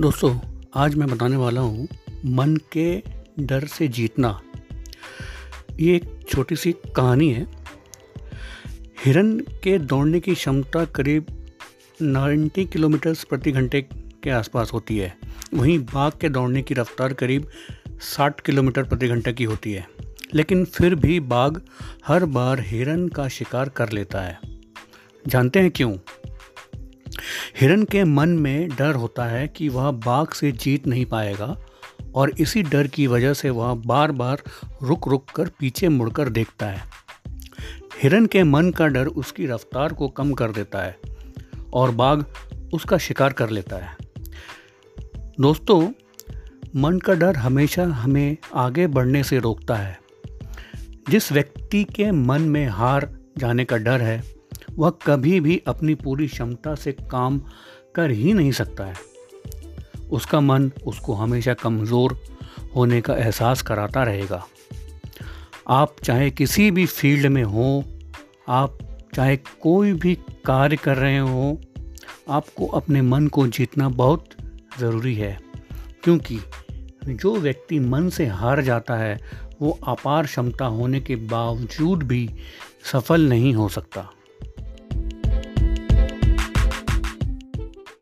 दोस्तों, आज मैं बताने वाला हूँ मन के डर से जीतना। ये एक छोटी सी कहानी है। हिरन के दौड़ने की क्षमता करीब 90 किलोमीटर प्रति घंटे के आसपास होती है। वहीं बाघ के दौड़ने की रफ्तार करीब 60 किलोमीटर प्रति घंटे की होती है। लेकिन फिर भी बाघ हर बार हिरन का शिकार कर लेता है। जानते हैं क्यों? हिरन के मन में डर होता है कि वह बाघ से जीत नहीं पाएगा और इसी डर की वजह से वह बार बार रुक रुक कर पीछे मुड़कर देखता है। हिरन के मन का डर उसकी रफ्तार को कम कर देता है और बाघ उसका शिकार कर लेता है। दोस्तों, मन का डर हमेशा हमें आगे बढ़ने से रोकता है। जिस व्यक्ति के मन में हार जाने का डर है वह कभी भी अपनी पूरी क्षमता से काम कर ही नहीं सकता है। उसका मन उसको हमेशा कमज़ोर होने का एहसास कराता रहेगा। आप चाहे किसी भी फ़ील्ड में हो, आप चाहे कोई भी कार्य कर रहे हो, आपको अपने मन को जीतना बहुत ज़रूरी है। क्योंकि जो व्यक्ति मन से हार जाता है, वो अपार क्षमता होने के बावजूद भी सफल नहीं हो सकता।